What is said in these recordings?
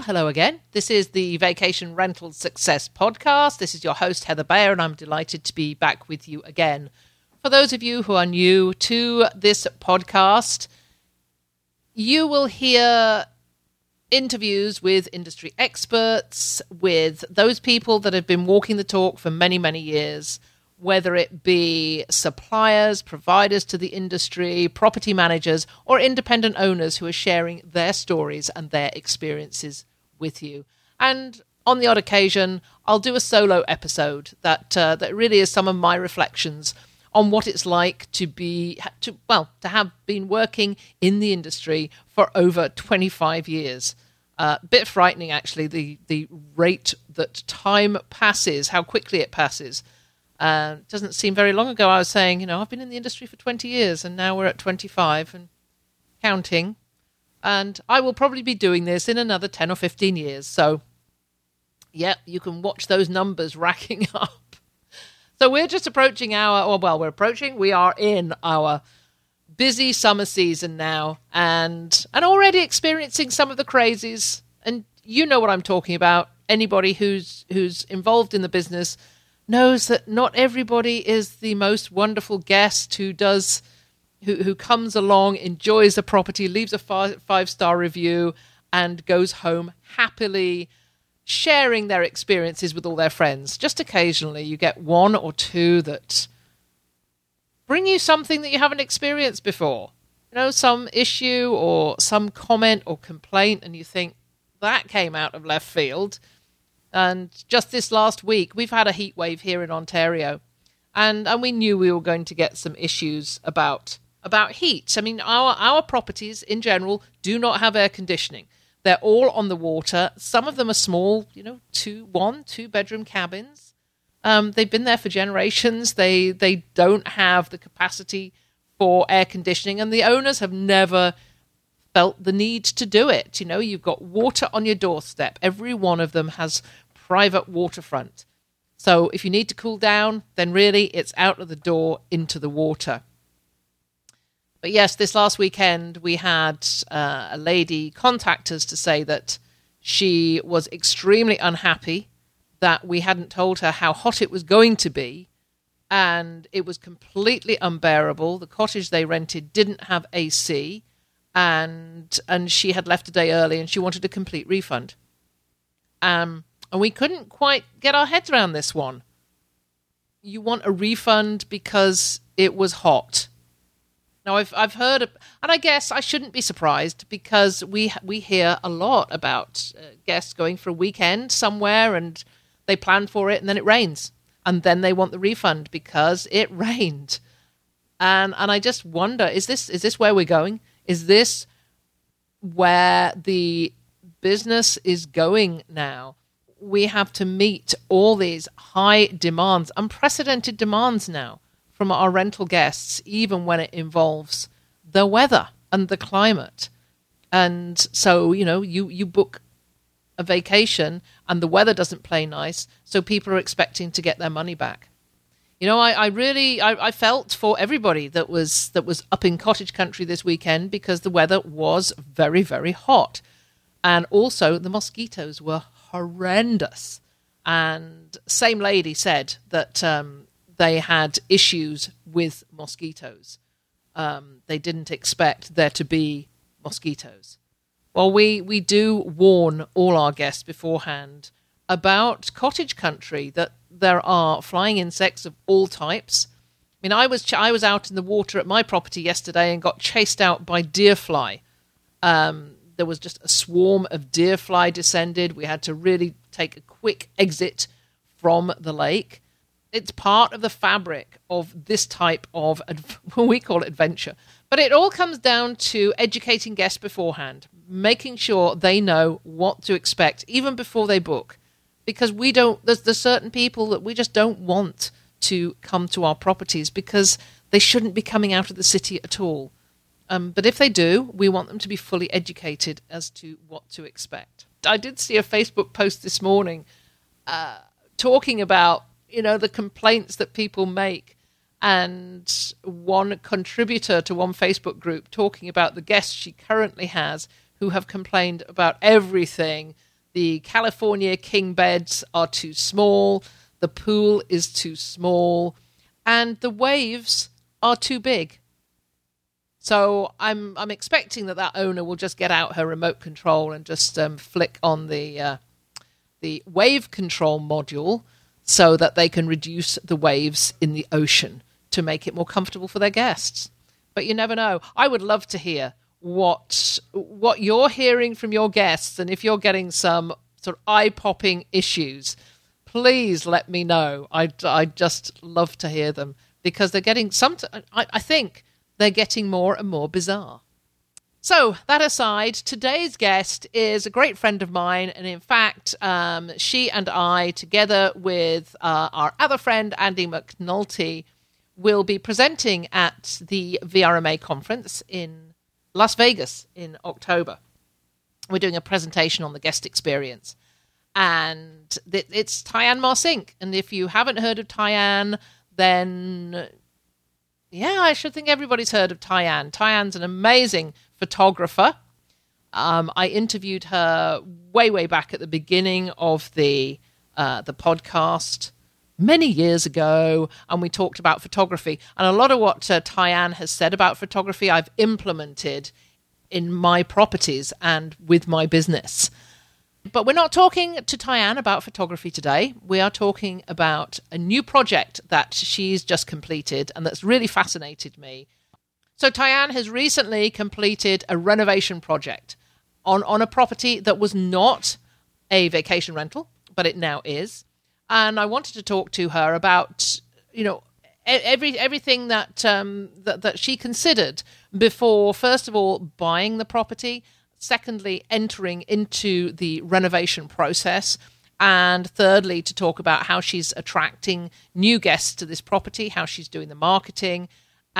Well, hello again. This is the Vacation Rental Success Podcast. This is your host, Heather Bayer, and I'm delighted to be back with you again. For those of you who are new to this podcast, you will hear interviews with industry experts, with those people that have been walking the talk for many, many years, whether it be suppliers, providers to the industry, property managers, or independent owners who are sharing their stories and their experiences with you. And on the odd occasion, I'll do a solo episode that uh, that really is some of my reflections on what it's like to be to well to have been working in the industry for over 25 years. A uh, bit frightening, actually, the the rate that time passes, how quickly it passes. Uh, doesn't seem very long ago. I was saying, you know, I've been in the industry for 20 years, and now we're at 25 and counting. And I will probably be doing this in another 10 or 15 years. So, yeah, you can watch those numbers racking up. So we're just approaching our, or well, we're approaching, we are in our busy summer season now, and and already experiencing some of the crazies. And you know what I'm talking about. Anybody who's who's involved in the business knows that not everybody is the most wonderful guest who does who who comes along, enjoys the property, leaves a five, star review, and goes home happily sharing their experiences with all their friends. Just occasionally, you get one or two that bring you something that you haven't experienced before. You know, some issue or some comment or complaint, and you think that came out of left field. And just this last week, we've had a heat wave here in Ontario, and and we knew we were going to get some issues about about heat. I mean, our our properties in general do not have air conditioning. They're all on the water. Some of them are small, you know, two one two bedroom cabins. Um, they've been there for generations. They they don't have the capacity for air conditioning, and the owners have never felt the need to do it. You know, you've got water on your doorstep. Every one of them has private waterfront. So if you need to cool down, then really it's out of the door into the water. But yes, this last weekend we had uh, a lady contact us to say that she was extremely unhappy that we hadn't told her how hot it was going to be and it was completely unbearable. The cottage they rented didn't have AC and and she had left a day early and she wanted a complete refund. Um, and we couldn't quite get our heads around this one. You want a refund because it was hot. Now I've I've heard, and I guess I shouldn't be surprised because we we hear a lot about uh, guests going for a weekend somewhere and they plan for it and then it rains and then they want the refund because it rained. And and I just wonder is this is this where we're going? Is this where the business is going now? We have to meet all these high demands, unprecedented demands now from our rental guests, even when it involves the weather and the climate. And so, you know, you, you book a vacation and the weather doesn't play nice, so people are expecting to get their money back you know, I, I really I, I, felt for everybody that was that was up in cottage country this weekend because the weather was very, very hot. And also the mosquitoes were horrendous. And same lady said that um, they had issues with mosquitoes. Um, they didn't expect there to be mosquitoes. Well, we, we do warn all our guests beforehand about cottage country that there are flying insects of all types. I mean, I was ch- I was out in the water at my property yesterday and got chased out by deer fly. Um, there was just a swarm of deer fly descended. We had to really take a quick exit from the lake. It's part of the fabric of this type of we call it adventure, But it all comes down to educating guests beforehand, making sure they know what to expect even before they book. Because we don't, there's, there's certain people that we just don't want to come to our properties because they shouldn't be coming out of the city at all. Um, but if they do, we want them to be fully educated as to what to expect. I did see a Facebook post this morning uh, talking about you know the complaints that people make, and one contributor to one Facebook group talking about the guests she currently has who have complained about everything. The California king beds are too small, the pool is too small, and the waves are too big. So I'm I'm expecting that that owner will just get out her remote control and just um, flick on the uh, the wave control module so that they can reduce the waves in the ocean to make it more comfortable for their guests. But you never know. I would love to hear what what you're hearing from your guests, and if you're getting some sort of eye popping issues, please let me know. I I just love to hear them because they're getting some. I, I think they're getting more and more bizarre. So, that aside, today's guest is a great friend of mine, and in fact, um, she and I, together with uh, our other friend, Andy McNulty, will be presenting at the VRMA conference in Las Vegas in October. We're doing a presentation on the guest experience. And it's Tyann Marcink. And if you haven't heard of Tyann, then yeah, I should think everybody's heard of Tyann. Tyann's an amazing photographer. Um, I interviewed her way, way back at the beginning of the uh, the podcast many years ago, and we talked about photography. And a lot of what uh, Tyann has said about photography, I've implemented in my properties and with my business. But we're not talking to Tyann about photography today. We are talking about a new project that she's just completed and that's really fascinated me. So, Tyann has recently completed a renovation project on, on a property that was not a vacation rental, but it now is. And I wanted to talk to her about, you know, every everything that um, that, that she considered before, first of all, buying the property secondly, entering into the renovation process. And thirdly, to talk about how she's attracting new guests to this property, how she's doing the marketing,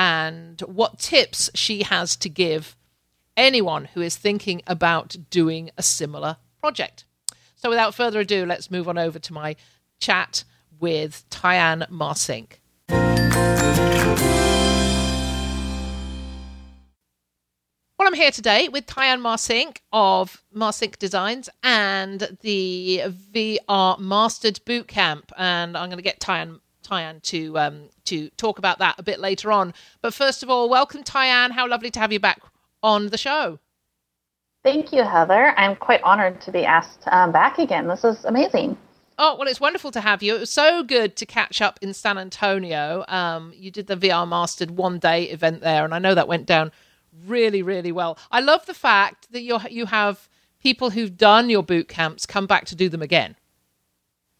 and what tips she has to give anyone who is thinking about doing a similar project. So, without further ado, let's move on over to my chat with Tyann Marcink. Well, I'm here today with Tyann Marcink of Marcink Designs and the VR Mastered Bootcamp, and I'm going to get Tyann Tyann to um, to talk about that a bit later on. But first of all, welcome Tyann. How lovely to have you back on the show. Thank you, Heather. I'm quite honored to be asked um, back again. This is amazing. Oh, well, it's wonderful to have you. It was so good to catch up in San Antonio. Um, you did the VR Mastered one day event there, and I know that went down really, really well. I love the fact that you you have people who've done your boot camps come back to do them again.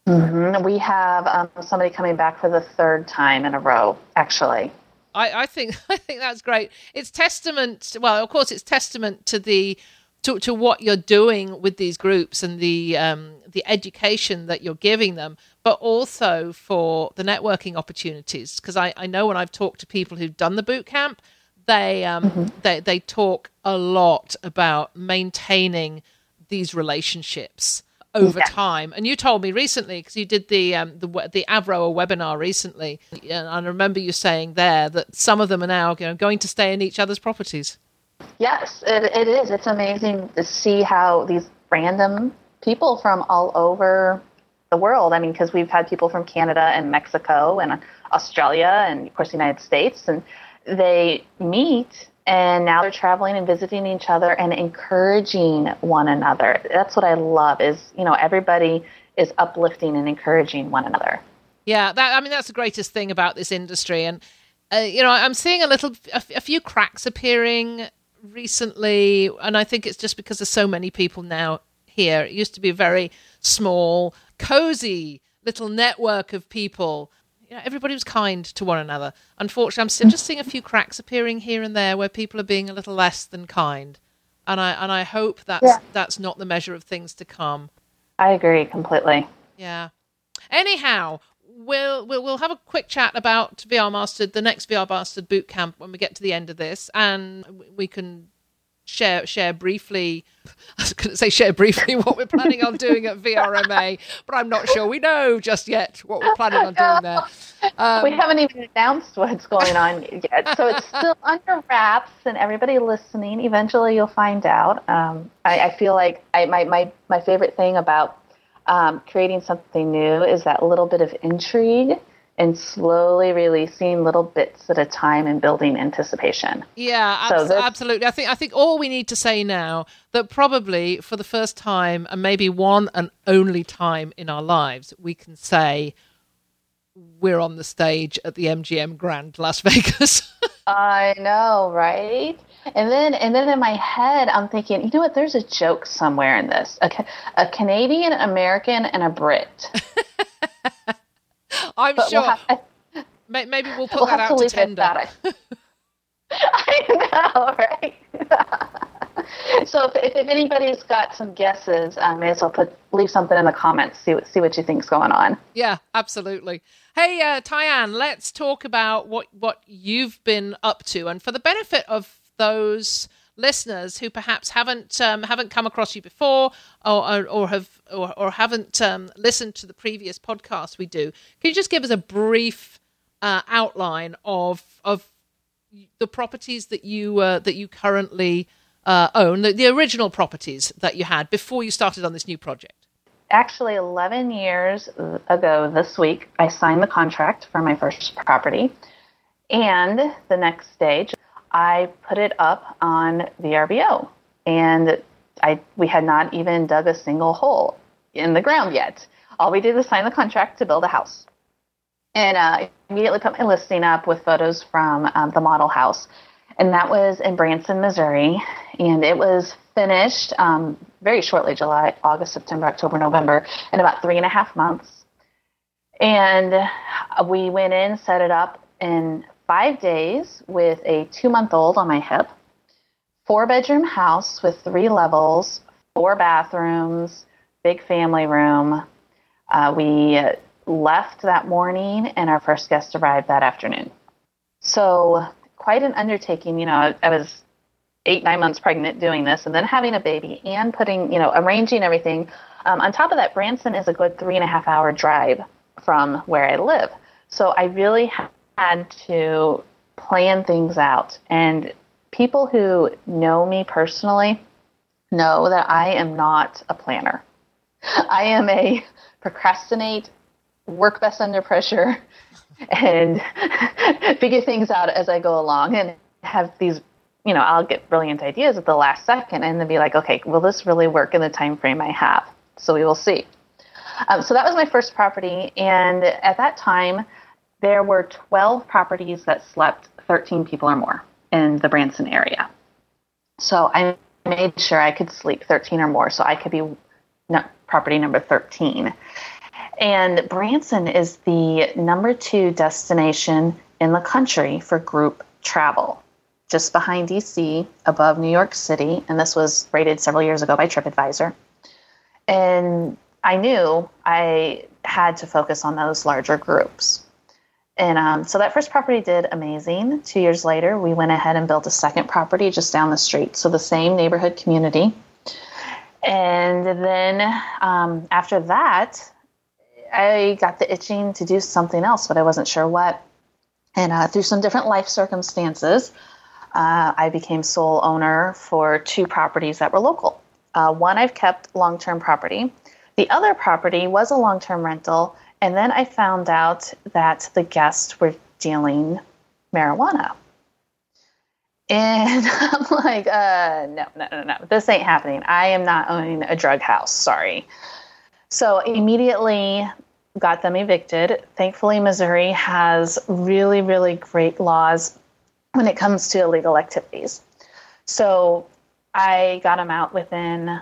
Mm-hmm. We have um, somebody coming back for the third time in a row, actually. I, I think I think that's great. It's testament. Well, of course, it's testament to the to, to what you're doing with these groups and the um, the education that you're giving them, but also for the networking opportunities. Because I, I know when I've talked to people who've done the boot camp, they um, mm-hmm. they they talk a lot about maintaining these relationships over yeah. time. And you told me recently because you did the um, the the Avro webinar recently, and I remember you saying there that some of them are now you know, going to stay in each other's properties. Yes, it, it is. It's amazing to see how these random people from all over the world. I mean, because we've had people from Canada and Mexico and Australia and of course the United States and they meet and now they're traveling and visiting each other and encouraging one another. That's what I love is, you know, everybody is uplifting and encouraging one another. Yeah, that I mean that's the greatest thing about this industry and uh, you know, I'm seeing a little a, a few cracks appearing recently and I think it's just because there's so many people now here. It used to be a very small, cozy little network of people you know, everybody was kind to one another. Unfortunately, I'm still just seeing a few cracks appearing here and there where people are being a little less than kind, and I and I hope that's yeah. that's not the measure of things to come. I agree completely. Yeah. Anyhow, we'll, we'll we'll have a quick chat about VR Mastered, the next VR Mastered boot camp when we get to the end of this, and we can share share briefly. I was going to say share briefly what we're planning on doing at VRMA, but I'm not sure we know just yet what we're planning on doing there. Um, we haven't even announced what's going on yet, so it's still under wraps. And everybody listening, eventually you'll find out. Um, I, I, feel like I, my my my favorite thing about um, creating something new is that little bit of intrigue and slowly releasing little bits at a time and building anticipation. Yeah, so absolutely. I think I think all we need to say now that probably for the first time and maybe one and only time in our lives we can say we're on the stage at the MGM Grand Las Vegas. I know, right? And then, and then in my head, I'm thinking, you know what? There's a joke somewhere in this: a, a Canadian American and a Brit. I'm but sure. We'll to, maybe we'll put we'll that out to, to tender. I know, right? so if, if, anybody's got some guesses, I may as well put leave something in the comments. See what see what you think's going on. Yeah, absolutely. Hey, uh, Tyann, let's talk about what what you've been up to, and for the benefit of those listeners who perhaps haven't um, haven't come across you before or or, or have or, or haven't um, listened to the previous podcast we do, can you just give us a brief uh, outline of of the properties that you uh, that you currently uh, own, the, the original properties that you had before you started on this new project? Actually, 11 years ago this week, I signed the contract for my first property. And the next stage, I put it up on VRBO. And I, we had not even dug a single hole in the ground yet. All we did was sign the contract to build a house. And uh, immediately put my listing up with photos from um, the model house and that was in Branson, Missouri. And it was finished um, very shortly July, August, September, October, November in about three and a half months. And we went in, set it up in five days with a two month old on my hip, four bedroom house with three levels, four bathrooms, big family room. Uh, we left that morning, and our first guest arrived that afternoon. So quite an undertaking. You know, I, I was eight, nine months pregnant doing this, and then having a baby and putting, you know, arranging everything. Um, on top of that, Branson is a good three and a half hour drive from where I live. So I really had to plan things out. And people who know me personally know that I am not a planner. I am a procrastinate, work best under pressure, and figure things out as I go along and have these you know I'll get brilliant ideas at the last second and then be like okay will this really work in the time frame I have so we will see um, so that was my first property and at that time there were 12 properties that slept 13 people or more in the Branson area so I made sure I could sleep 13 or more so I could be property number 13 and Branson is the number two destination in the country for group travel, just behind DC, above New York City. And this was rated several years ago by TripAdvisor. And I knew I had to focus on those larger groups. And um, so that first property did amazing. Two years later, we went ahead and built a second property just down the street. So the same neighborhood community. And then um, after that, I got the itching to do something else, but I wasn't sure what. And uh, through some different life circumstances, uh, I became sole owner for two properties that were local. Uh, one I've kept long term property, the other property was a long term rental. And then I found out that the guests were dealing marijuana. And I'm like, uh, no, no, no, no, this ain't happening. I am not owning a drug house. Sorry. So immediately got them evicted. Thankfully, Missouri has really, really great laws when it comes to illegal activities. So I got them out within, well,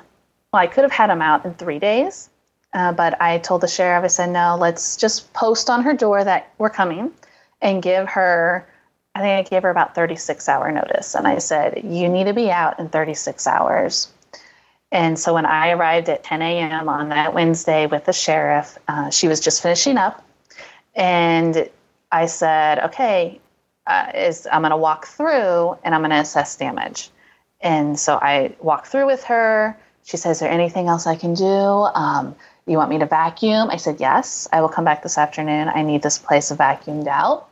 I could have had them out in three days. Uh, but I told the sheriff, I said, no, let's just post on her door that we're coming and give her, I think I gave her about 36 hour notice. And I said, you need to be out in 36 hours. And so when I arrived at 10 a.m. on that Wednesday with the sheriff, uh, she was just finishing up. And I said, okay, uh, is I'm going to walk through and I'm going to assess damage. And so I walk through with her. She says, Is there anything else I can do? Um, you want me to vacuum? I said, Yes, I will come back this afternoon. I need this place vacuumed out.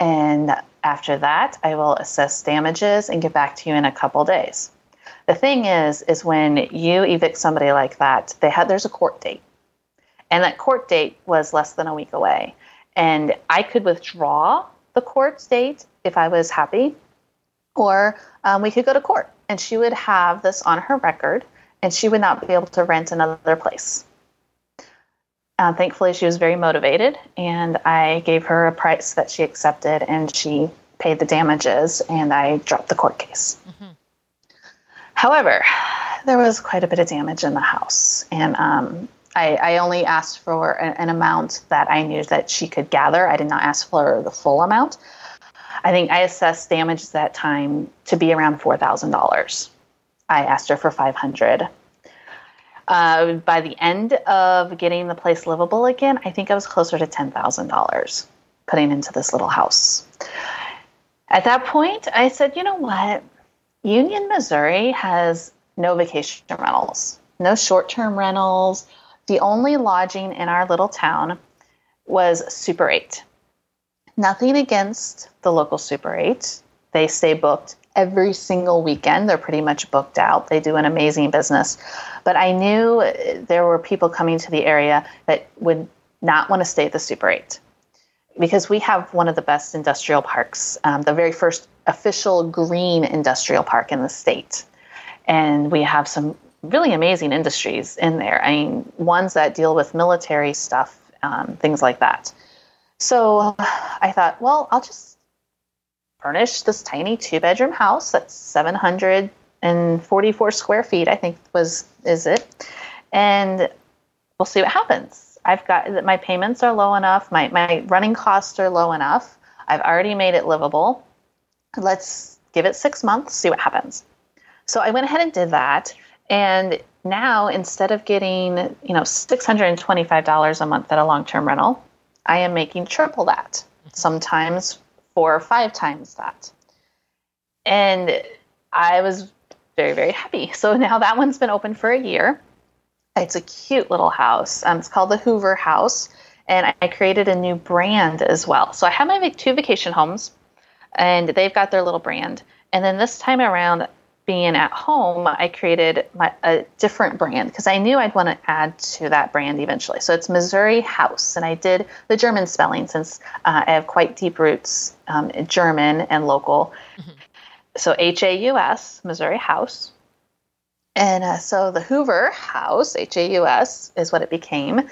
And after that, I will assess damages and get back to you in a couple days. The thing is, is when you evict somebody like that, they had there's a court date. And that court date was less than a week away. And I could withdraw the court date if I was happy, or um, we could go to court and she would have this on her record and she would not be able to rent another place. Uh, thankfully, she was very motivated, and I gave her a price that she accepted, and she paid the damages, and I dropped the court case. Mm-hmm. However, there was quite a bit of damage in the house, and um, I, I, only asked for an, an, amount that I knew that she could gather. I did not ask for the full amount. I think I assessed damage that time to be around four thousand dollars. I asked her for five hundred. Uh, by the end of getting the place livable again, I think I was closer to ten thousand dollars putting into this little house. At that point, I said, you know what? Union, Missouri has no vacation rentals, no short term rentals. The only lodging in our little town was Super 8. Nothing against the local Super 8. They stay booked every single weekend. They're pretty much booked out. They do an amazing business. But I knew there were people coming to the area that would not want to stay at the Super 8 because we have one of the best industrial parks, um, the very first official green industrial park in the state. And we have some really amazing industries in there. I mean, ones that deal with military stuff, um, things like that. So I thought, well, I'll just furnish this tiny two bedroom house that's 744 square feet, I think was is it, and we'll see what happens. I've got that my payments are low enough, my my running costs are low enough. I've already made it livable. Let's give it six months, see what happens. So I went ahead and did that. And now instead of getting, you know, $625 a month at a long-term rental, I am making triple that, mm-hmm. sometimes four or five times that. And I was very, very happy. So now that one's been open for a year. It's a cute little house. Um, it's called the Hoover Haus. And I created a new brand as well. So I have my two vacation homes, and they've got their little brand. And then this time around, being at home, I created my, a different brand because I knew I'd want to add to that brand eventually. So it's Missouri Haus, and I did the German spelling since uh, I have quite deep roots um, in German and local. Mm-hmm. So H A U S, Missouri Haus. And uh, so the Hoover Haus, H A U S, is what it became.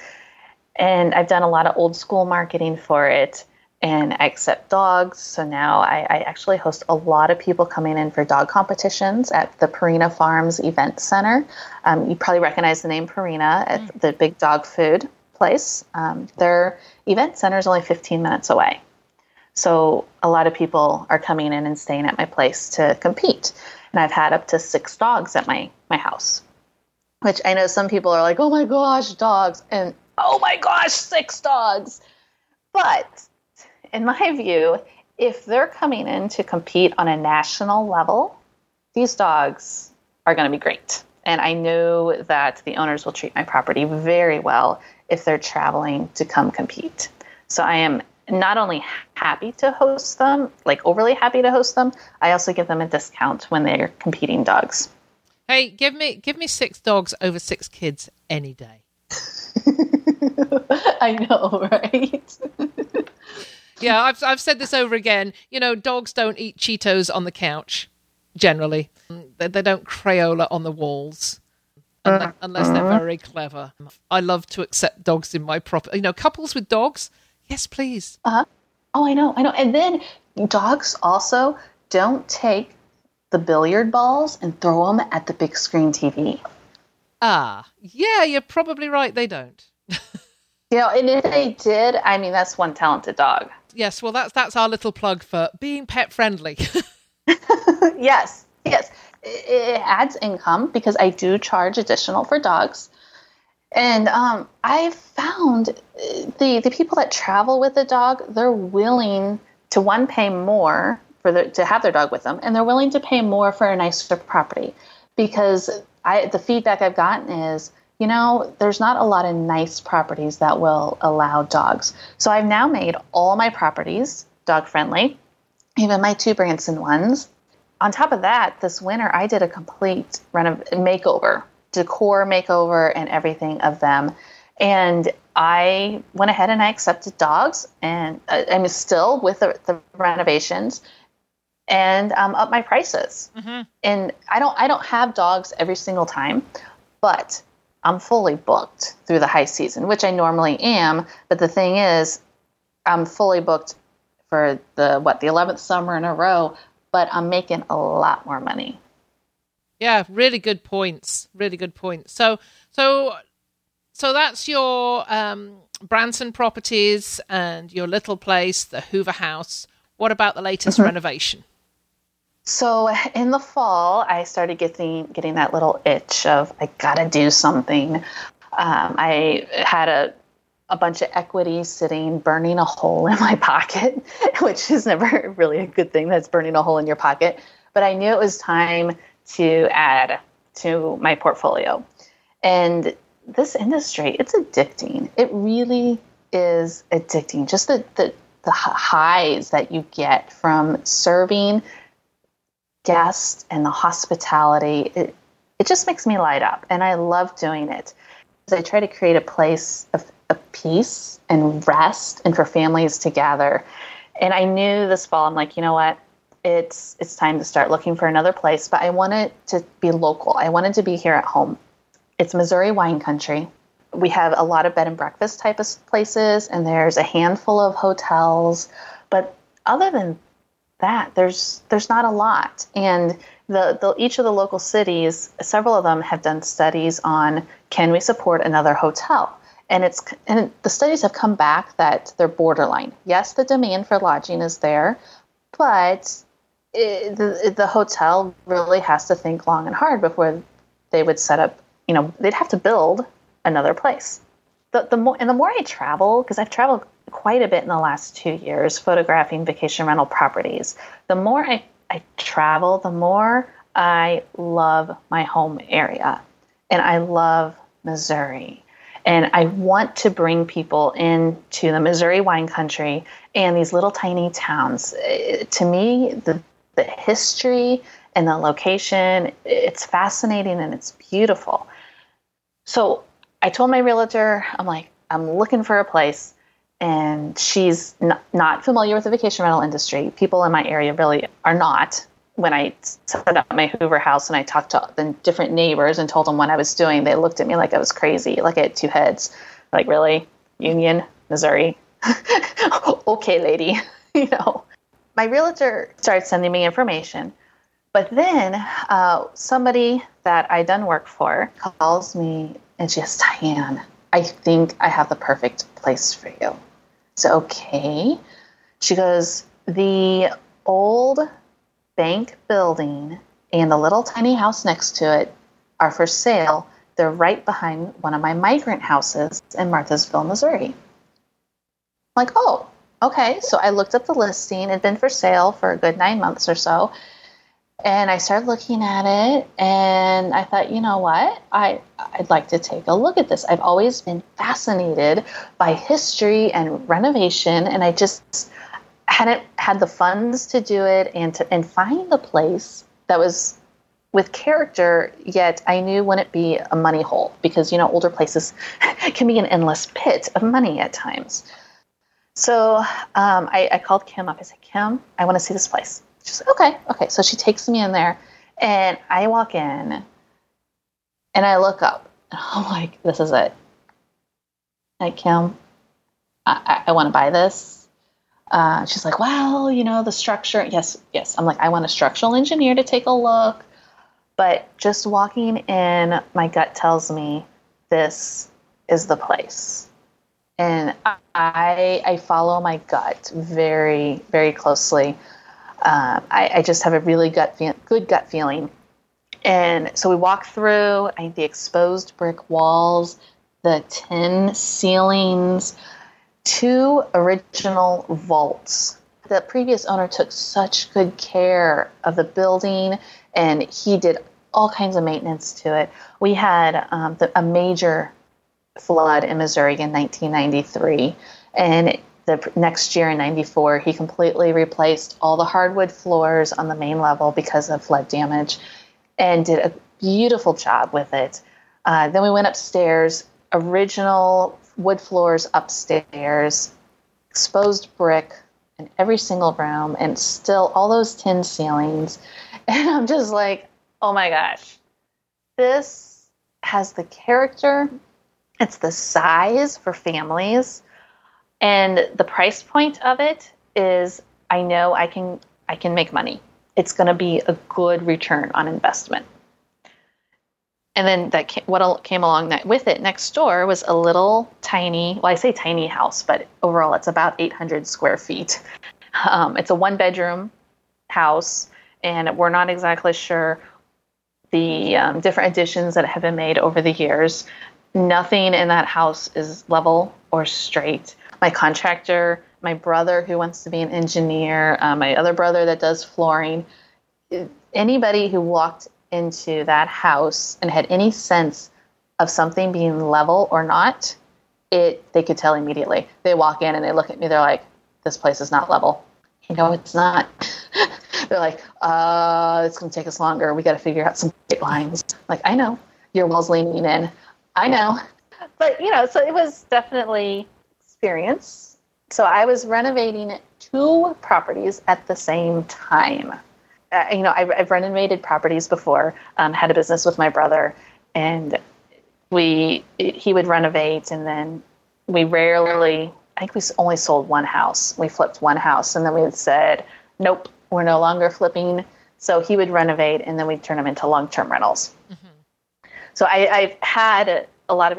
And I've done a lot of old school marketing for it and I accept dogs. So now I, I, actually host a lot of people coming in for dog competitions at the Purina Farms Event Center. Um, you probably recognize the name Purina at mm. the big dog food place. Um, their event center is only 15 minutes away. So a lot of people are coming in and staying at my place to compete. And I've had up to six dogs at my, my house, which I know some people are like, oh my gosh, dogs. And oh my gosh, six dogs. But in my view, if they're coming in to compete on a national level, these dogs are going to be great. And I know that the owners will treat my property very well if they're traveling to come compete. So I am not only happy to host them, like overly happy to host them, I also give them a discount when they're competing dogs. Hey, give me give me six dogs over six kids any day. I know, right? yeah, I've I've said this over again. You know, dogs don't eat Cheetos on the couch. Generally, they, they don't Crayola on the walls. Unless, unless they're uh-huh. very clever. I love to accept dogs in my property. You know, couples with dogs, yes, please. Uh huh. Oh, I know, I know. And then dogs also don't take the billiard balls and throw them at the big screen TV. Ah, yeah, you're probably right. They don't. You know, and if they did, I mean, that's one talented dog. Yes, well, that's that's our little plug for being pet friendly. yes, yes. It, adds income because I do charge additional for dogs. And um, I've found uh, the the people that travel with the dog, they're willing to one pay more for the, to have their dog with them, and they're willing to pay more for a nicer property because I the feedback I've gotten is you know, there's not a lot of nice properties that will allow dogs. So I've now made all my properties dog friendly, even my two Branson ones. On top of that, this winter I did a complete renov- makeover, decor makeover, and everything of them. And I went ahead and I accepted dogs, and uh, I'm still with the, the renovations and um, up my prices. Mm-hmm. And I don't I don't have dogs every single time, but I'm fully booked through the high season, which I normally am. But the thing is, I'm fully booked for the what the 11th summer in a row, but I'm making a lot more money. Yeah, really good points. Really good points. So, so, so that's your um, Branson properties and your little place, the Hoover Haus. What about the latest mm-hmm. renovation? So in the fall, I started getting getting that little itch of I gotta do something. Um, I had a a bunch of equity sitting burning a hole in my pocket, which is never really a good thing. That's burning a hole in your pocket. But I knew it was time to add to my portfolio, and this industry it's addicting. It really is addicting. Just the the the highs that you get from serving guests and the hospitality, it, it just makes me light up. And I love doing it. I try to create a place of, of peace and rest and for families to gather. And I knew this fall, I'm like, you know what? It's it's time to start looking for another place, but I wanted to be local. I wanted to be here at home. It's Missouri wine country. We have a lot of bed and breakfast type of places, and there's a handful of hotels. But other than that. There's there's not a lot, and the, the each of the local cities, several of them have done studies on can we support another hotel, and it's and the studies have come back that they're borderline. Yes, the demand for lodging is there, but it, the the hotel really has to think long and hard before they would set up. You know, they'd have to build another place. The, the more and the more I travel, because I've traveled quite a bit in the last two years photographing vacation rental properties. The more I, I travel, the more I love my home area and I love Missouri. And I want to bring people into the Missouri wine country and these little tiny towns. Uh, to me, the, the history and the location, it's fascinating and it's beautiful. So I told my realtor, I'm like, I'm looking for a place and she's n- not familiar with the vacation rental industry. People in my area really are not. When I set up my Hoover house and I talked to the different neighbors and told them what I was doing, they looked at me like I was crazy, like I had two heads. Like, really? Union, Missouri? okay, lady. you know, my realtor started sending me information. But then uh, somebody that I done work for calls me and she says, Diane, I think I have the perfect place for you. So, okay. She goes, the old bank building and the little tiny house next to it are for sale. They're right behind one of my migrant houses in Marthasville, Missouri. I'm like, oh, okay. So I looked at the listing. It had been for sale for a good nine months or so. And I started looking at it and I thought, you know what? I, I'd like to take a look at this. I've always been fascinated by history and renovation, and I just hadn't had the funds to do it and to and find the place that was with character, yet I knew wouldn't be a money hole because, you know, older places can be an endless pit of money at times. So um, I, I called Kim up. I said, Kim, I want to see this place. She's like, okay, okay. So she takes me in there, and I walk in, and I look up, and I'm like, this is it. Like Kim, I, I, I want to buy this. Uh, she's like, well, you know, the structure. Yes, yes. I'm like, I want a structural engineer to take a look. But just walking in, my gut tells me this is the place. And I, I follow my gut very, very closely. Uh, I, I, just have a really gut fe- good gut feeling. And so we walk through I, the exposed brick walls, the tin ceilings, two original vaults. The previous owner took such good care of the building and he did all kinds of maintenance to it. We had um, the, a major flood in Missouri in 1993, and the next year in 94, he completely replaced all the hardwood floors on the main level because of flood damage and did a beautiful job with it. Uh, then we went upstairs, original wood floors upstairs, exposed brick in every single room, and still all those tin ceilings. And I'm just like, oh my gosh, this has the character, it's the size for families, and the price point of it is I know I can I can make money. It's going to be a good return on investment. And then that what came along that, with it next door was a little tiny, well, I say tiny house, but overall it's about 800 square feet. Um, it's a one bedroom house, and we're not exactly sure the um, different additions that have been made over the years. Nothing in that house is level or straight. My contractor, my brother who wants to be an engineer, uh, my other brother that does flooring, anybody who walked into that house and had any sense of something being level or not, it they could tell immediately. They walk in and they look at me, they're like, This place is not level. You know, it's not. they're like, uh, it's going to take us longer. We got to figure out some straight lines. Like, I know your wall's leaning in. I know. But, you know, so it was definitely experience. So I was renovating two properties at the same time. Uh, you know, I've, I've, renovated properties before, um, had a business with my brother, and we, he would renovate, and then we rarely, I think we only sold one house. We flipped one house, and then we said, nope, we're no longer flipping. So he would renovate and then we'd turn them into long term rentals. Mm-hmm. So I, have had a, a lot of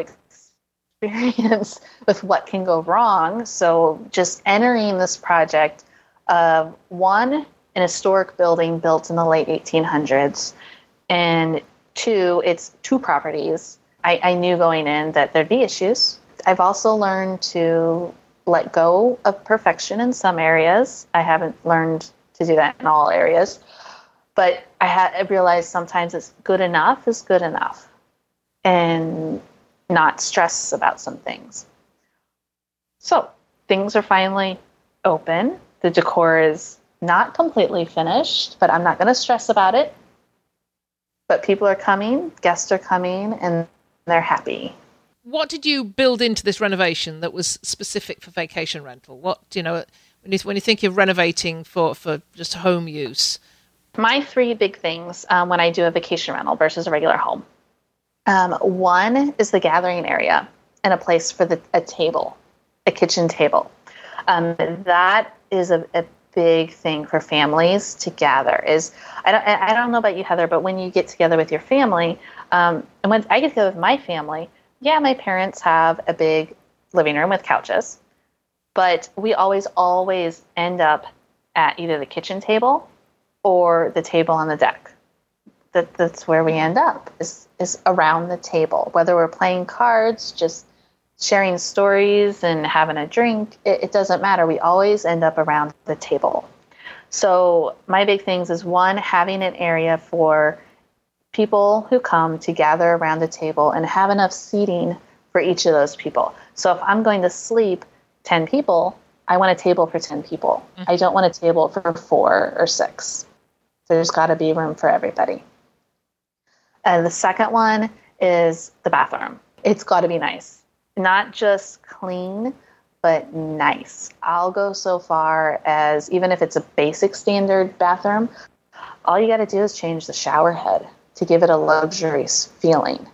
experience with what can go wrong. So just entering this project of one, an historic building built in the late 1800s, and two, it's two properties. I, I knew going in that there'd be issues. I've also learned to let go of perfection in some areas. I haven't learned to do that in all areas. But I, I realized sometimes it's good enough is good enough and not stress about some things. So things are finally open. The decor is not completely finished, but I'm not going to stress about it. But people are coming, guests are coming, and they're happy. What did you build into this renovation that was specific for vacation rental? What you know? when you, when you think of renovating for, for just home use? My three big things um, when I do a vacation rental versus a regular home. Um, one is the gathering area and a place for the, a table, a kitchen table. Um, that is a, a, big thing for families to gather. Is I don't I don't know about you, Heather, but when you get together with your family, um, and when I get together with my family, yeah, my parents have a big living room with couches, but we always, always end up at either the kitchen table or the table on the deck. That, that's where we end up is, is around the table. Whether we're playing cards, just sharing stories and having a drink, it, it doesn't matter. We always end up around the table. So my big things is one, having an area for people who come to gather around the table and have enough seating for each of those people. So if I'm going to sleep 10 people, I want a table for 10 people. Mm-hmm. I don't want a table for four or six. There's got to be room for everybody. And the second one is the bathroom. It's got to be nice, not just clean, but nice. I'll go so far as even if it's a basic standard bathroom, all you got to do is change the shower head to give it a luxurious feeling.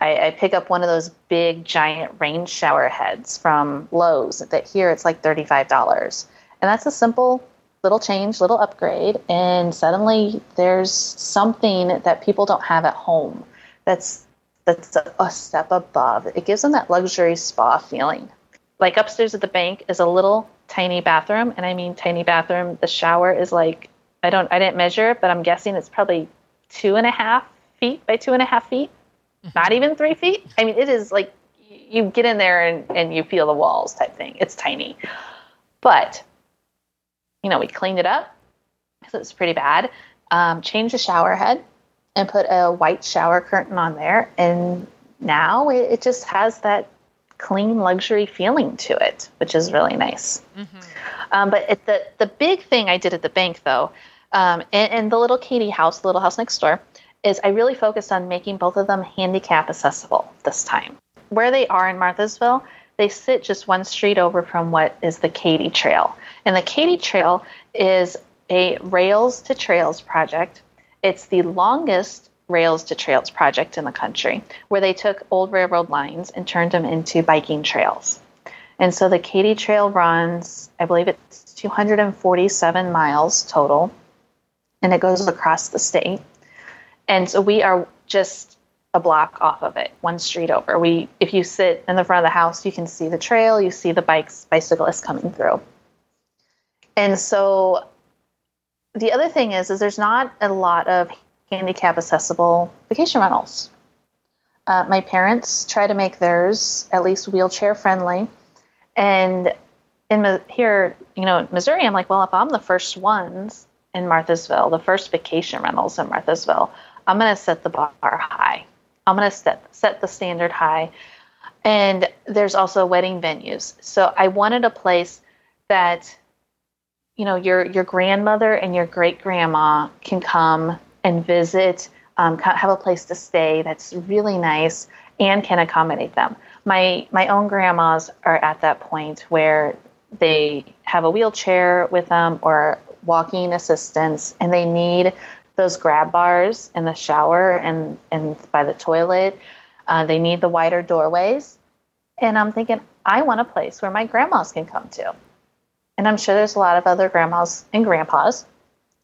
I, I, pick up one of those big giant rain shower heads from Lowe's that here it's like $35. And that's a simple little change, little upgrade, and suddenly there's something that people don't have at home that's that's a, a step above. It gives them that luxury spa feeling. Like upstairs at the bank is a little tiny bathroom, and I mean tiny bathroom. The shower is like I don't I didn't measure it, but I'm guessing it's probably two and a half feet by two and a half feet, mm-hmm. not even three feet. I mean, it is like you get in there and, and you feel the walls type thing. It's tiny. But, you know, we cleaned it up because it was pretty bad. Um, changed the shower head and put a white shower curtain on there. And now it, it just has that clean luxury feeling to it, which is really nice. Mm-hmm. Um, but it, the, the big thing I did at the bank, though, um, and, and, the little Katy house, the little house next door, is I really focused on making both of them handicap accessible this time where they are in Marthasville, they sit just one street over from what is the Katy Trail. And the Katy Trail is a Rails to Trails project. It's the longest Rails to Trails project in the country, where they took old railroad lines and turned them into biking trails. And so the Katy Trail runs, I believe it's 247 miles total, and it goes across the state. And so we are just a block off of it, one street over. We, if you sit in the front of the house, you can see the trail, you see the bikes, bicyclists coming through. And so, the other thing is, is there's not a lot of handicap accessible vacation rentals. Uh, my parents try to make theirs at least wheelchair friendly, and in here, you know, Missouri, I'm like, well, if I'm the first ones in Marthasville, the first vacation rentals in Marthasville, I'm going to set the bar high. I'm going to set set the standard high. And there's also wedding venues. So I wanted a place that you know your your grandmother and your great grandma can come and visit, um, have a place to stay that's really nice and can accommodate them. My my own grandmas are at that point where they have a wheelchair with them or walking assistance, and they need those grab bars in the shower and, and by the toilet. Uh, they need the wider doorways. And I'm thinking, I want a place where my grandmas can come to. And I'm sure there's a lot of other grandmas and grandpas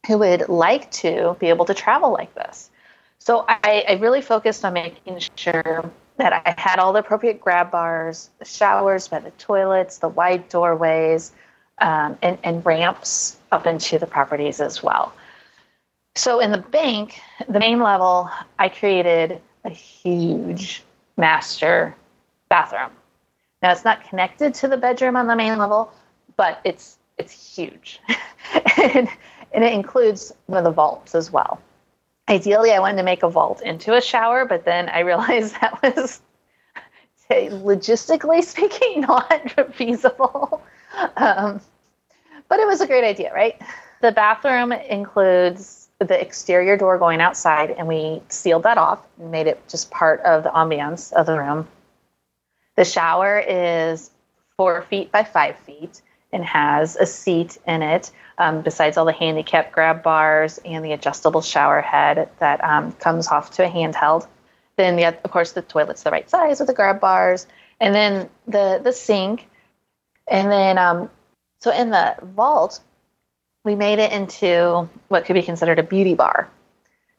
who would like to be able to travel like this. So I, I really focused on making sure that I had all the appropriate grab bars, the showers by the toilets, the wide doorways, um, and, and ramps up into the properties as well. So in the bank, the main level, I created a huge master bathroom. Now it's not connected to the bedroom on the main level, but it's it's huge, and, and it includes one of the vaults as well. Ideally, I wanted to make a vault into a shower, but then I realized that was logistically speaking not feasible. Um, but it was a great idea, right? The bathroom includes the exterior door going outside, and we sealed that off and made it just part of the ambiance of the room. The shower is four feet by five feet and has a seat in it, um, besides all the handicap grab bars and the adjustable shower head that um, comes off to a handheld. Then, the, of course, the toilet's the right size with the grab bars, and then the the sink, and then um, so in the vault we made it into what could be considered a beauty bar,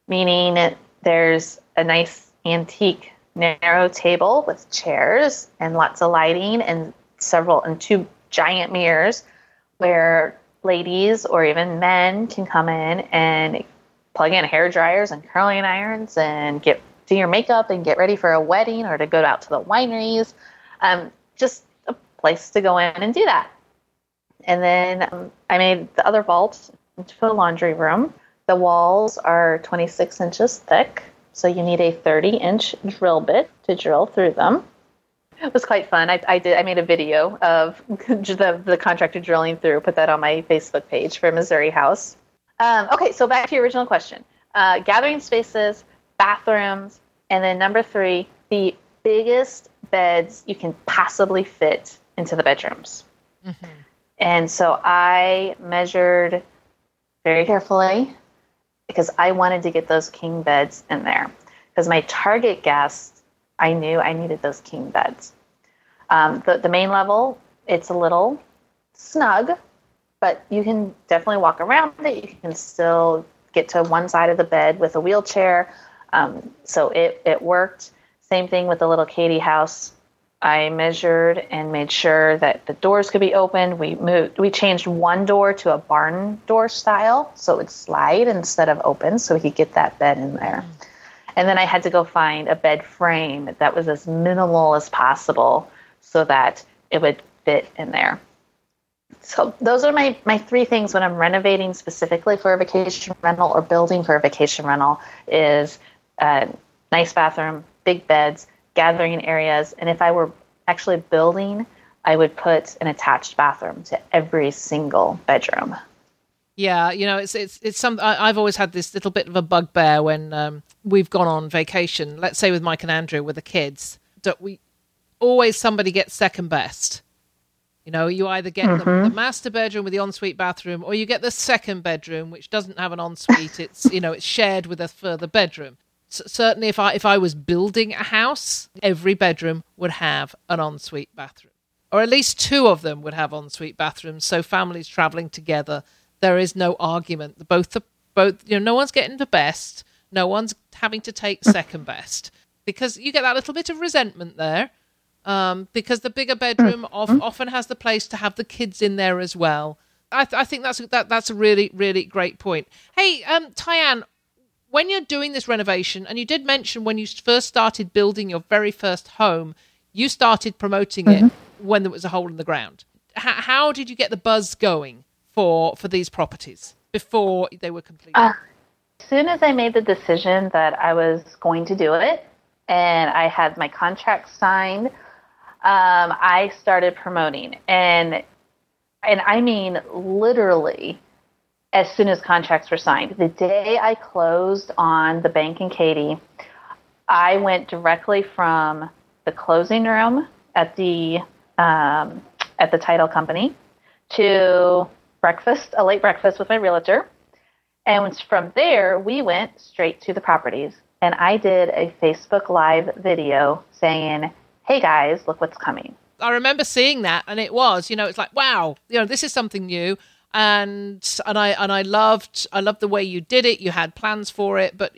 meaning there's a nice antique narrow table with chairs and lots of lighting and several and two giant mirrors where ladies or even men can come in and plug in hair dryers and curling irons and get do your makeup and get ready for a wedding or to go out to the wineries. Um, just a place to go in and do that. And then um, I made the other vault into a laundry room. The walls are 26 inches thick, so you need a 30 inch drill bit to drill through them. It was quite fun. I, I did. I made a video of the, the contractor drilling through. Put that on my Facebook page for Missouri Haus. Um, okay, so back to your original question: uh, gathering spaces, bathrooms, and then number three, the biggest beds you can possibly fit into the bedrooms. Mm-hmm. And so I measured very carefully because I wanted to get those king beds in there. Because my target guests, I knew I needed those king beds. Um, the, the main level, it's a little snug, but you can definitely walk around it. You can still get to one side of the bed with a wheelchair. Um, so it, it worked. Same thing with the little Katy house. I measured and made sure that the doors could be opened. We moved, we changed one door to a barn door style, so it would slide instead of open, so we could get that bed in there. And then I had to go find a bed frame that was as minimal as possible, so that it would fit in there. So those are my, my three things when I'm renovating specifically for a vacation rental or building for a vacation rental is a nice bathroom, big beds, gathering areas, and if I were actually building, I would put an attached bathroom to every single bedroom. Yeah, you know, it's it's it's some. I, have always had this little bit of a bugbear when um, we've gone on vacation. Let's say with Mike and Andrew with the kids, that we always somebody gets second best. You know, you either get mm-hmm. the, the, master bedroom with the ensuite bathroom, or you get the second bedroom, which doesn't have an ensuite. it's you know, it's shared with a further bedroom certainly if I if I was building a house, every bedroom would have an ensuite bathroom, or at least two of them would have ensuite bathrooms. So families traveling together, there is no argument. Both the both you know, no one's getting the best, no one's having to take second best because you get that little bit of resentment there. Um, because the bigger bedroom of, often has the place to have the kids in there as well. I, th- I think that's that, that's a really really great point. Hey, um, Tyann, when you're doing this renovation, and you did mention when you first started building your very first home, you started promoting mm-hmm. it when there was a hole in the ground. H- how did you get the buzz going for for these properties before they were completed? Uh, as soon as I made the decision that I was going to do it, and I had my contract signed, um, I started promoting, and and I mean literally as soon as contracts were signed. The day I closed on the bank in Katy, I went directly from the closing room at the um, at the title company to breakfast, a late breakfast with my realtor, and from there we went straight to the properties. And I did a Facebook Live video saying, "Hey guys, look what's coming." I remember seeing that, and it was, you know, it's like, wow, you know, this is something new and and I and I loved I loved the way you did it. You had plans for it, but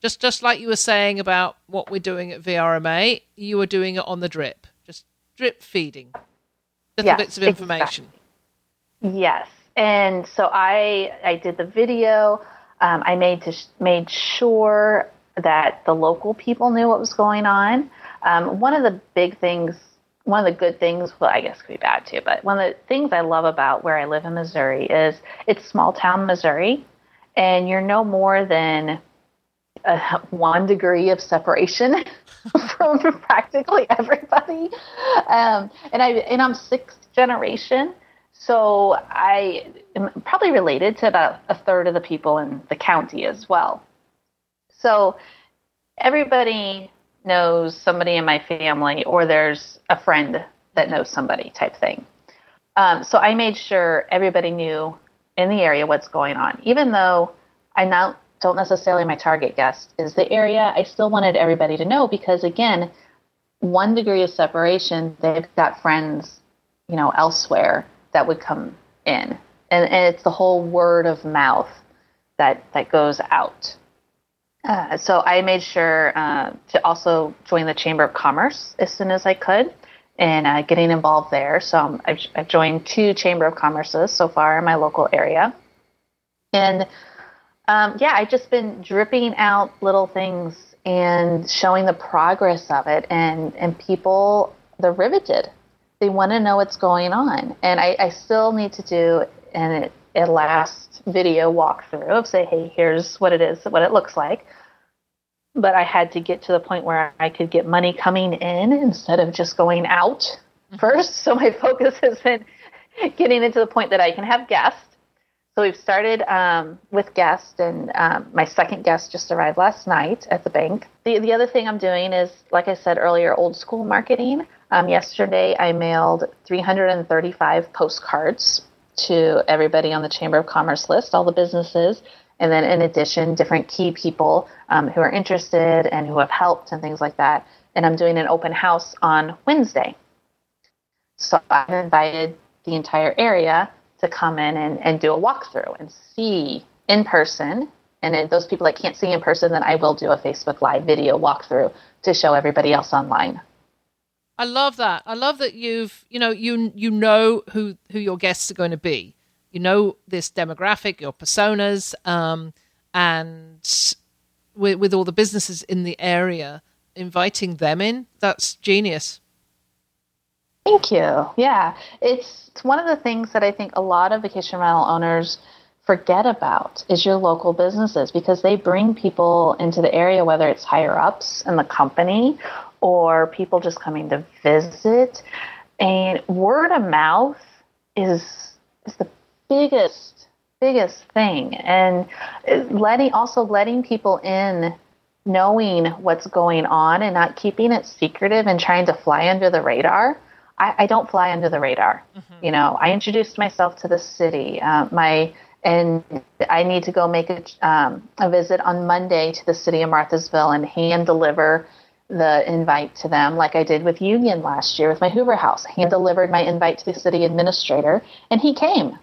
just just like you were saying about what we're doing at VRMA, you were doing it on the drip, just drip feeding little yes, bits of information. Exactly. Yes, and so I I did the video. Um, I made to made sure that the local people knew what was going on. Um, one of the big things one of the good things, well, I guess could be bad too, but one of the things I love about where I live in Missouri is it's small town Missouri, and you're no more than a, one degree of separation from practically everybody. Um, and I and I'm sixth generation, so I am probably related to about a third of the people in the county as well. So everybody knows somebody in my family or there's a friend that knows somebody type thing. Um, so I made sure everybody knew in the area what's going on. Even though I now don't necessarily my target guest is the area, I still wanted everybody to know because again, one degree of separation, they've got friends, you know, elsewhere that would come in. And, and it's the whole word of mouth that, that goes out. Uh, so I made sure uh, to also join the Chamber of Commerce as soon as I could and uh, getting involved there. So um, I've, I've, joined two Chamber of Commerces so far in my local area. And um, yeah, I've just been dripping out little things and showing the progress of it. And, and people, they're riveted. They want to know what's going on. And I, I still need to do an, it last video walkthrough of say, hey, here's what it is, what it looks like. But I had to get to the point where I could get money coming in instead of just going out mm-hmm. first. So my focus has been getting into the point that I can have guests. So we've started um, with guests, and um, my second guest just arrived last night at the bank. The, the other thing I'm doing is, like I said earlier, old school marketing. Um, yesterday, I mailed 335 postcards to everybody on the Chamber of Commerce list, all the businesses, and then in addition, different key people um, who are interested and who have helped and things like that. And I'm doing an open house on Wednesday. So I've invited the entire area to come in and, and do a walkthrough and see in person. And those people that can't see in person, then I will do a Facebook Live video walkthrough to show everybody else online. I love that. I love that you've you know you you know who who your guests are going to be. You know this demographic, your personas, um, and with with all the businesses in the area, inviting them in. That's genius. Thank you. Yeah, it's, it's one of the things that I think a lot of vacation rental owners forget about is your local businesses because they bring people into the area, whether it's higher ups in the company or people just coming to visit. And word of mouth is is the biggest biggest thing, and letting also letting people in knowing what's going on and not keeping it secretive and trying to fly under the radar. I, I don't fly under the radar. Mm-hmm. You know, I introduced myself to the city. Uh, my and I need to go make a, um, a visit on Monday to the city of Marthasville and hand deliver the invite to them, like I did with Union last year with my Hoover Haus. Hand delivered my invite to the city administrator, and he came.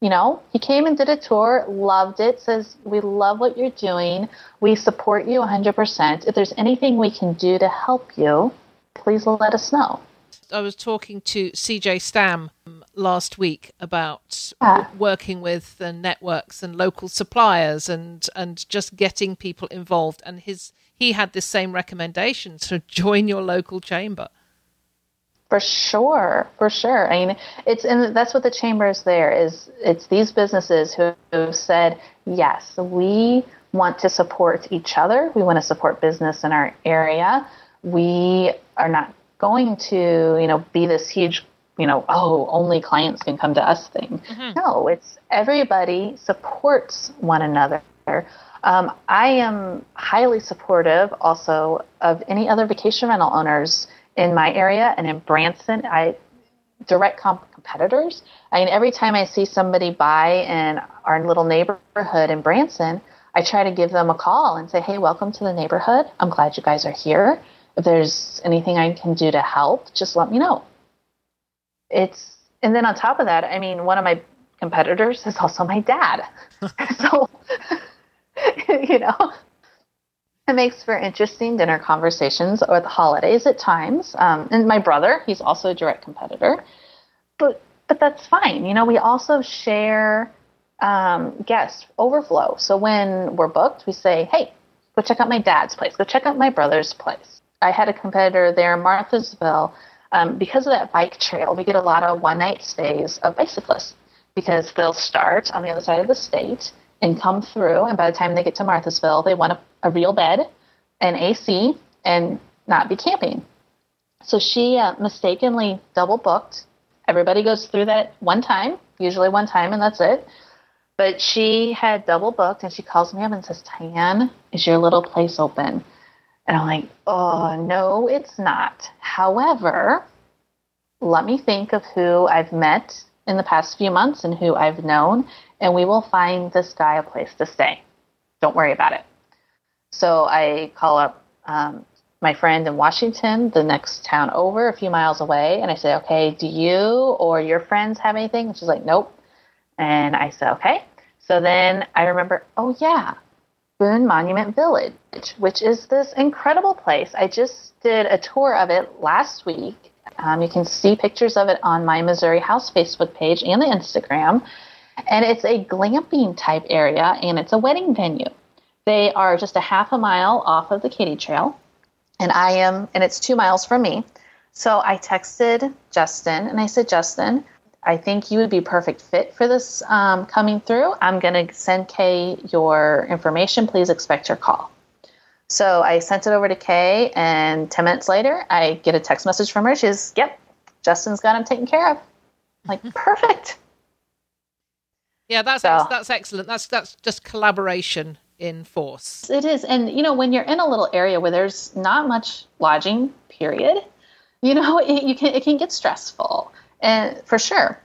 You know, he came and did a tour, loved it, says, We love what you're doing. We support you 100%. If there's anything we can do to help you, please let us know. I was talking to CJ Stam um, last week about yeah. working with the networks and local suppliers and, and just getting people involved. And his he had this same recommendation to join your local chamber. For sure, for sure. I mean, it's and that's what the chamber is there is. It's these businesses who, who said yes, we want to support each other. We want to support business in our area. We are not going to, you know, be this huge, you know, oh, only clients can come to us thing. Mm-hmm. No, it's everybody supports one another. Um, I am highly supportive also of any other vacation rental owners in my area and in Branson. I direct comp- competitors. I mean, every time I see somebody buy in our little neighborhood in Branson, I try to give them a call and say, "Hey, welcome to the neighborhood. I'm glad you guys are here. If there's anything I can do to help, just let me know." It's and then on top of that, I mean, one of my competitors is also my dad. so you know, it makes for interesting dinner conversations or the holidays at times. Um, and my brother, he's also a direct competitor, but but that's fine. You know, we also share um, guest overflow. So when we're booked, we say, "Hey, go check out my dad's place. Go check out my brother's place." I had a competitor there Marthasville. Um, because of that bike trail, we get a lot of one night stays of bicyclists because they'll start on the other side of the state and come through. And by the time they get to Marthasville, they want a, a real bed and AC and not be camping. So she uh, mistakenly double booked. Everybody goes through that one time, usually one time, and that's it. But she had double booked, and she calls me up and says, Tyann, is your little place open? And I'm like, oh, no, it's not. However, let me think of who I've met in the past few months and who I've known and we will find this guy a place to stay. Don't worry about it. So I call up um, my friend in Washington, the next town over, a few miles away, and I say, okay, do you or your friends have anything? And she's like, nope. And I said, okay. So then I remember, oh, yeah, Boone Monument Village, which is this incredible place. I just did a tour of it last week. Um, you can see pictures of it on my Missouri Haus Facebook page and the Instagram. And it's a glamping type area and it's a wedding venue. They are just a half a mile off of the Katy Trail. And I am, and it's two miles from me. So I texted Justin and I said, Justin, I think you would be perfect fit for this um, coming through. I'm going to send Kay your information. Please expect your call. So I sent it over to Kay, and 10 minutes later, I get a text message from her. She's, Yep, Justin's got him taken care of. I'm like, perfect. Yeah, that's so, that's excellent. That's that's just collaboration in force. It is, and you know, when you're in a little area where there's not much lodging, period, you know, it, you can it can get stressful, and for sure,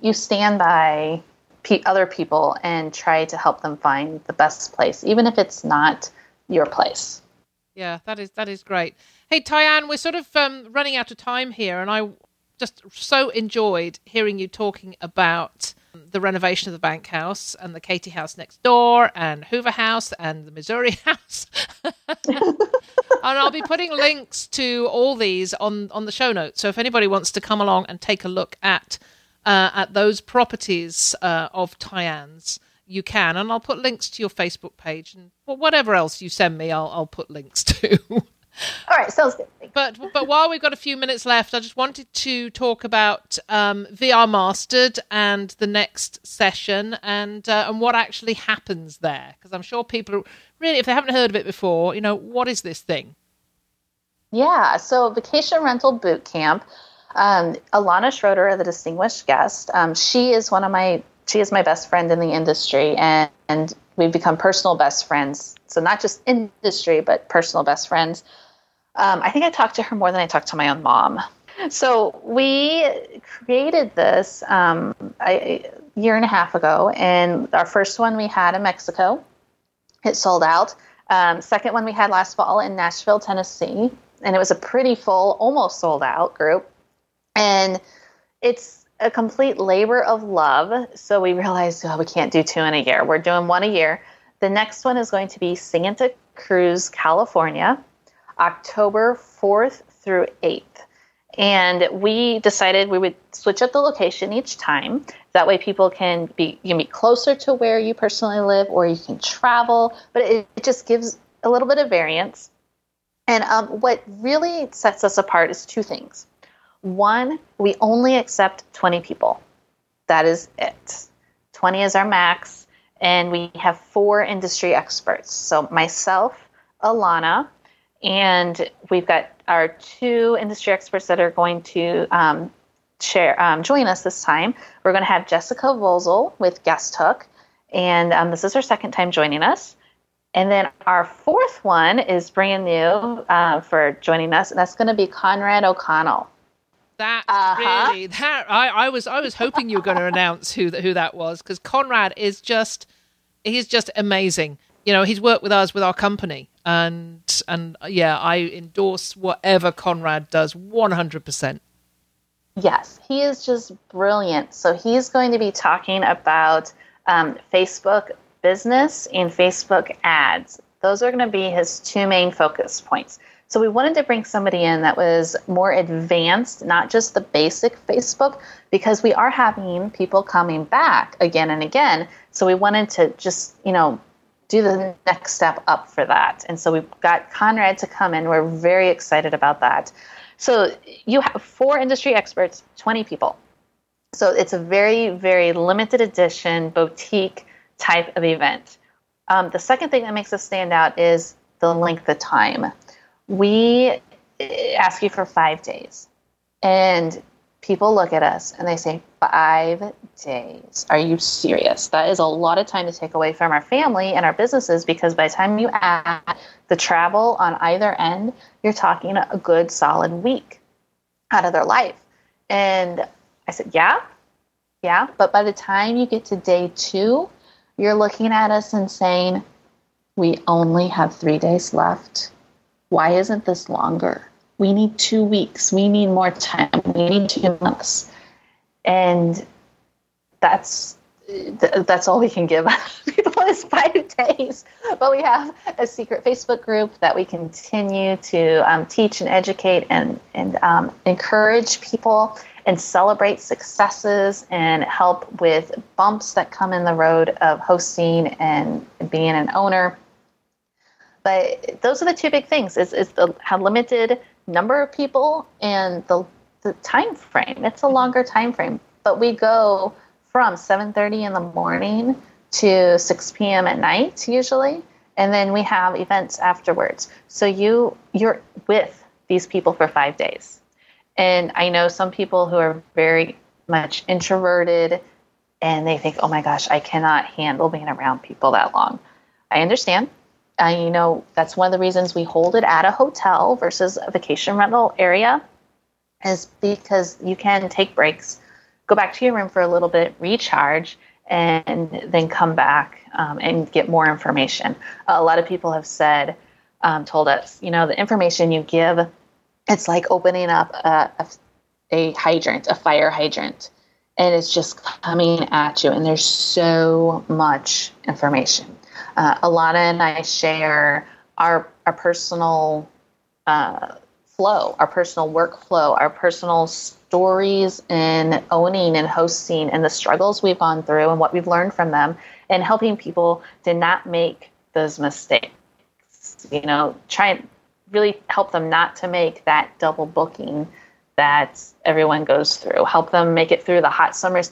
you stand by pe- other people and try to help them find the best place, even if it's not your place. Yeah, that is that is great. Hey, Tyann, we're sort of um, running out of time here, and I just so enjoyed hearing you talking about the renovation of the Bank House and the Katy House next door and Hoover Haus and the Missouri Haus. and I'll be putting links to all these on, on the show notes. So if anybody wants to come along and take a look at uh, at those properties uh, of Tyann's, you can. And I'll put links to your Facebook page and whatever else you send me, I'll, I'll put links to. All right, sounds good. But but while we've got a few minutes left, I just wanted to talk about um, VR Mastered and the next session and uh, and what actually happens there, because I'm sure people really, if they haven't heard of it before, you know, what is this thing? Yeah, so Vacation Rental Boot Camp. Um, Alana Schroeder, the distinguished guest, um, she is one of my she is my best friend in the industry, and, and we've become personal best friends. So not just industry, but personal best friends. Um, I think I talked to her more than I talked to my own mom. So we created this um, a, year and a half ago, and our first one we had in Mexico. It sold out. Um, second one we had last fall in Nashville, Tennessee, and it was a pretty full, almost sold out group. And it's a complete labor of love. So we realized, oh, we can't do two in a year. We're doing one a year. The next one is going to be Santa Cruz, California. October 4th through 8th. And we decided we would switch up the location each time. That way, people can be you can be closer to where you personally live, or you can travel. But it, it just gives a little bit of variance. And um, what really sets us apart is two things. One, we only accept 20 people. That is it. 20 is our max, and we have four industry experts. So myself, Alana, and we've got our two industry experts that are going to um, share um, join us this time. We're going to have Jessica Vozel with Guest Hook, and um, this is her second time joining us. And then our fourth one is brand new uh, for joining us, and that's going to be Conrad O'Connell. That uh-huh. really that I, I was I was hoping you were going to announce who who that was because Conrad is just he's just amazing. You know, he's worked with us with our company, and and yeah, I endorse whatever Conrad does 100%. Yes, he is just brilliant. So he's going to be talking about um, Facebook business and Facebook ads. Those are going to be his two main focus points. So we wanted to bring somebody in that was more advanced, not just the basic Facebook, because we are having people coming back again and again. So we wanted to just, you know, do the next step up for that. And so we've got Conrad to come in. We're very excited about that. So you have four industry experts, 20 people. So it's a very, very limited edition boutique type of event. Um, the second thing that makes us stand out is the length of time. We ask you for five days. And people look at us and they say, Five days. Are you serious? That is a lot of time to take away from our family and our businesses because by the time you add the travel on either end, you're talking a good solid week out of their life. And I said, Yeah, yeah. But by the time you get to day two, you're looking at us and saying, We only have three days left. Why isn't this longer? We need two weeks, we need more time, we need two months. And that's that's all we can give people is five days. But we have a secret Facebook group that we continue to um, teach and educate and and um, encourage people and celebrate successes and help with bumps that come in the road of hosting and being an owner. But those are the two big things: is is the how limited number of people and the the time frame. It's a longer time frame, but we go from 7:30 in the morning to 6 p.m. at night usually, and then we have events afterwards. So you you're with these people for 5 days. And I know some people who are very much introverted and they think, "Oh my gosh, I cannot handle being around people that long." I understand. You know, that's one of the reasons we hold it at a hotel versus a vacation rental area, is because you can take breaks, go back to your room for a little bit, recharge, and then come back um, and get more information. a lot of people have said, um, told us, you know, the information you give, it's like opening up a, a, a hydrant, a fire hydrant. and it's just coming at you. And there's so much information. Uh, Alana and I share our our personal uh, flow, our personal workflow, our personal stories in owning and hosting, and the struggles we've gone through, and what we've learned from them, and helping people to not make those mistakes. You know, try and really help them not to make that double booking that everyone goes through. Help them make it through the hot summer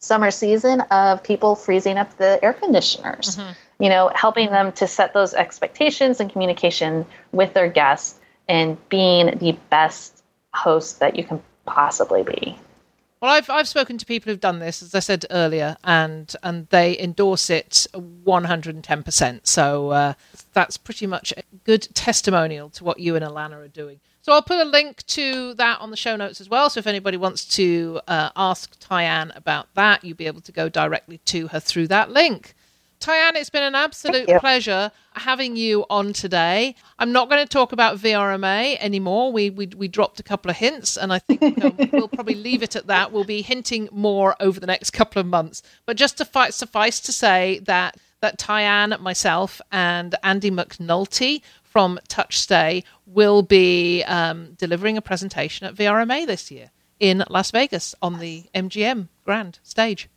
summer season of people freezing up the air conditioners. Mm-hmm. You know, helping them to set those expectations and communication with their guests and being the best host that you can possibly be. Well, I've I've spoken to people who've done this, as I said earlier, and and they endorse it one hundred and ten percent. So uh, that's pretty much a good testimonial to what you and Alana are doing. So I'll put a link to that on the show notes as well. So if anybody wants to uh, ask Tyann about that, you'll be able to go directly to her through that link. Tyann, it's been an absolute pleasure having you on today. I'm not going to talk about VRMA anymore. We we, we dropped a couple of hints, and I think um, we'll probably leave it at that. We'll be hinting more over the next couple of months. But just to fight, suffice to say that that Tyann, myself, and Andy McNulty from TouchStay will be um, delivering a presentation at VRMA this year in Las Vegas on the MGM Grand stage.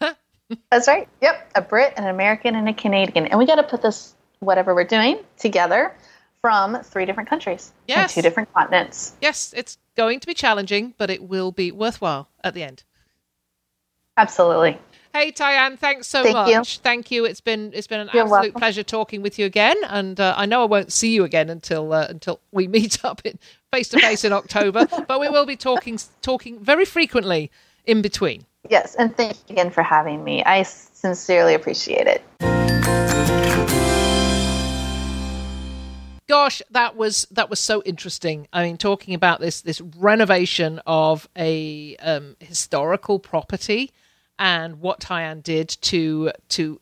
That's right. Yep. A Brit, an American, and a Canadian. And we got to put this, whatever we're doing, together from three different countries. Yes. two different continents. Yes. It's going to be challenging, but it will be worthwhile at the end. Absolutely. Hey Tyann, thanks so Thank much. You. Thank you. It's been it's been an You're absolute welcome. pleasure talking with you again, and uh, I know I won't see you again until uh, until we meet up in face to face in October, but we will be talking talking very frequently in between. Yes, and thank you again for having me. I sincerely appreciate it. Gosh, that was that was so interesting. I mean, talking about this this renovation of a um, historical property and what Tyann did to to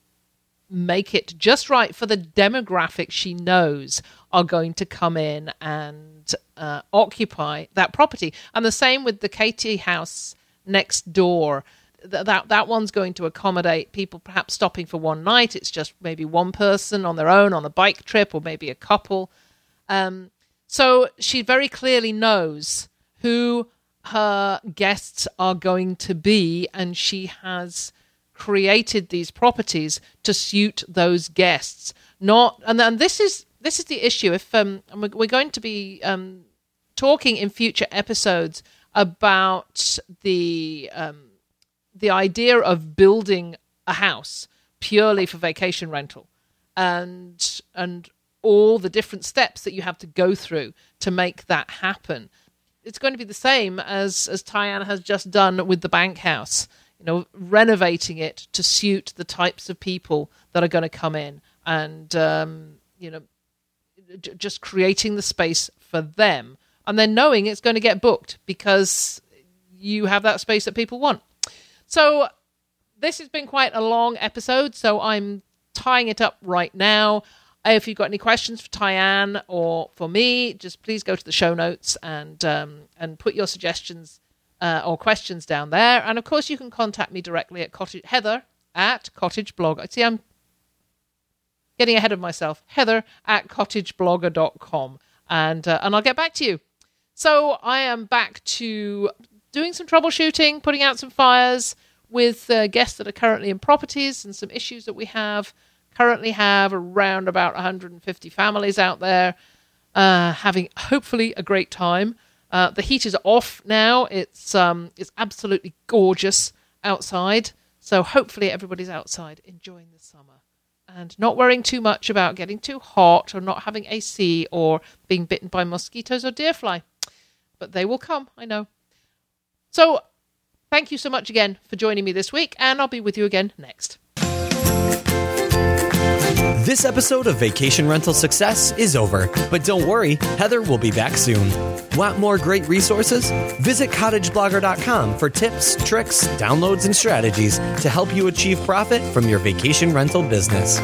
make it just right for the demographic she knows are going to come in and uh, occupy that property. And the same with the Katy house next door. Th- that that one's going to accommodate people perhaps stopping for one night. It's just maybe one person on their own on a bike trip, or maybe a couple. Um, so she very clearly knows who her guests are going to be, and she has created these properties to suit those guests. Not and and this is this is the issue. If um, we're going to be um, talking in future episodes about the um, the idea of building a house purely for vacation rental, and and all the different steps that you have to go through to make that happen. It's going to be the same as as Tyann has just done with the bank house. You know, renovating it to suit the types of people that are going to come in, and um, you know, just creating the space for them, and then knowing it's going to get booked because you have that space that people want. So this has been quite a long episode, so I'm tying it up right now. If you've got any questions for Tyann or for me, just please go to the show notes and um, and put your suggestions uh, or questions down there. And of course, you can contact me directly at cottage Heather at Cottage Blog. See, I'm getting ahead of myself. Heather at cottageblogger.com. And, uh, and I'll get back to you. So I am back to doing some troubleshooting, putting out some fires with uh, guests that are currently in properties and some issues that we have. Currently have around about 150 families out there uh, having hopefully a great time. Uh, the heat is off now. It's um, it's absolutely gorgeous outside. So hopefully everybody's outside enjoying the summer and not worrying too much about getting too hot or not having AC or being bitten by mosquitoes or deer fly. But they will come, I know. So thank you so much again for joining me this week, and I'll be with you again next. This episode of Vacation Rental Success is over, but don't worry, Heather will be back soon. Want more great resources? Visit cottageblogger.com for tips, tricks, downloads, and strategies to help you achieve profit from your vacation rental business.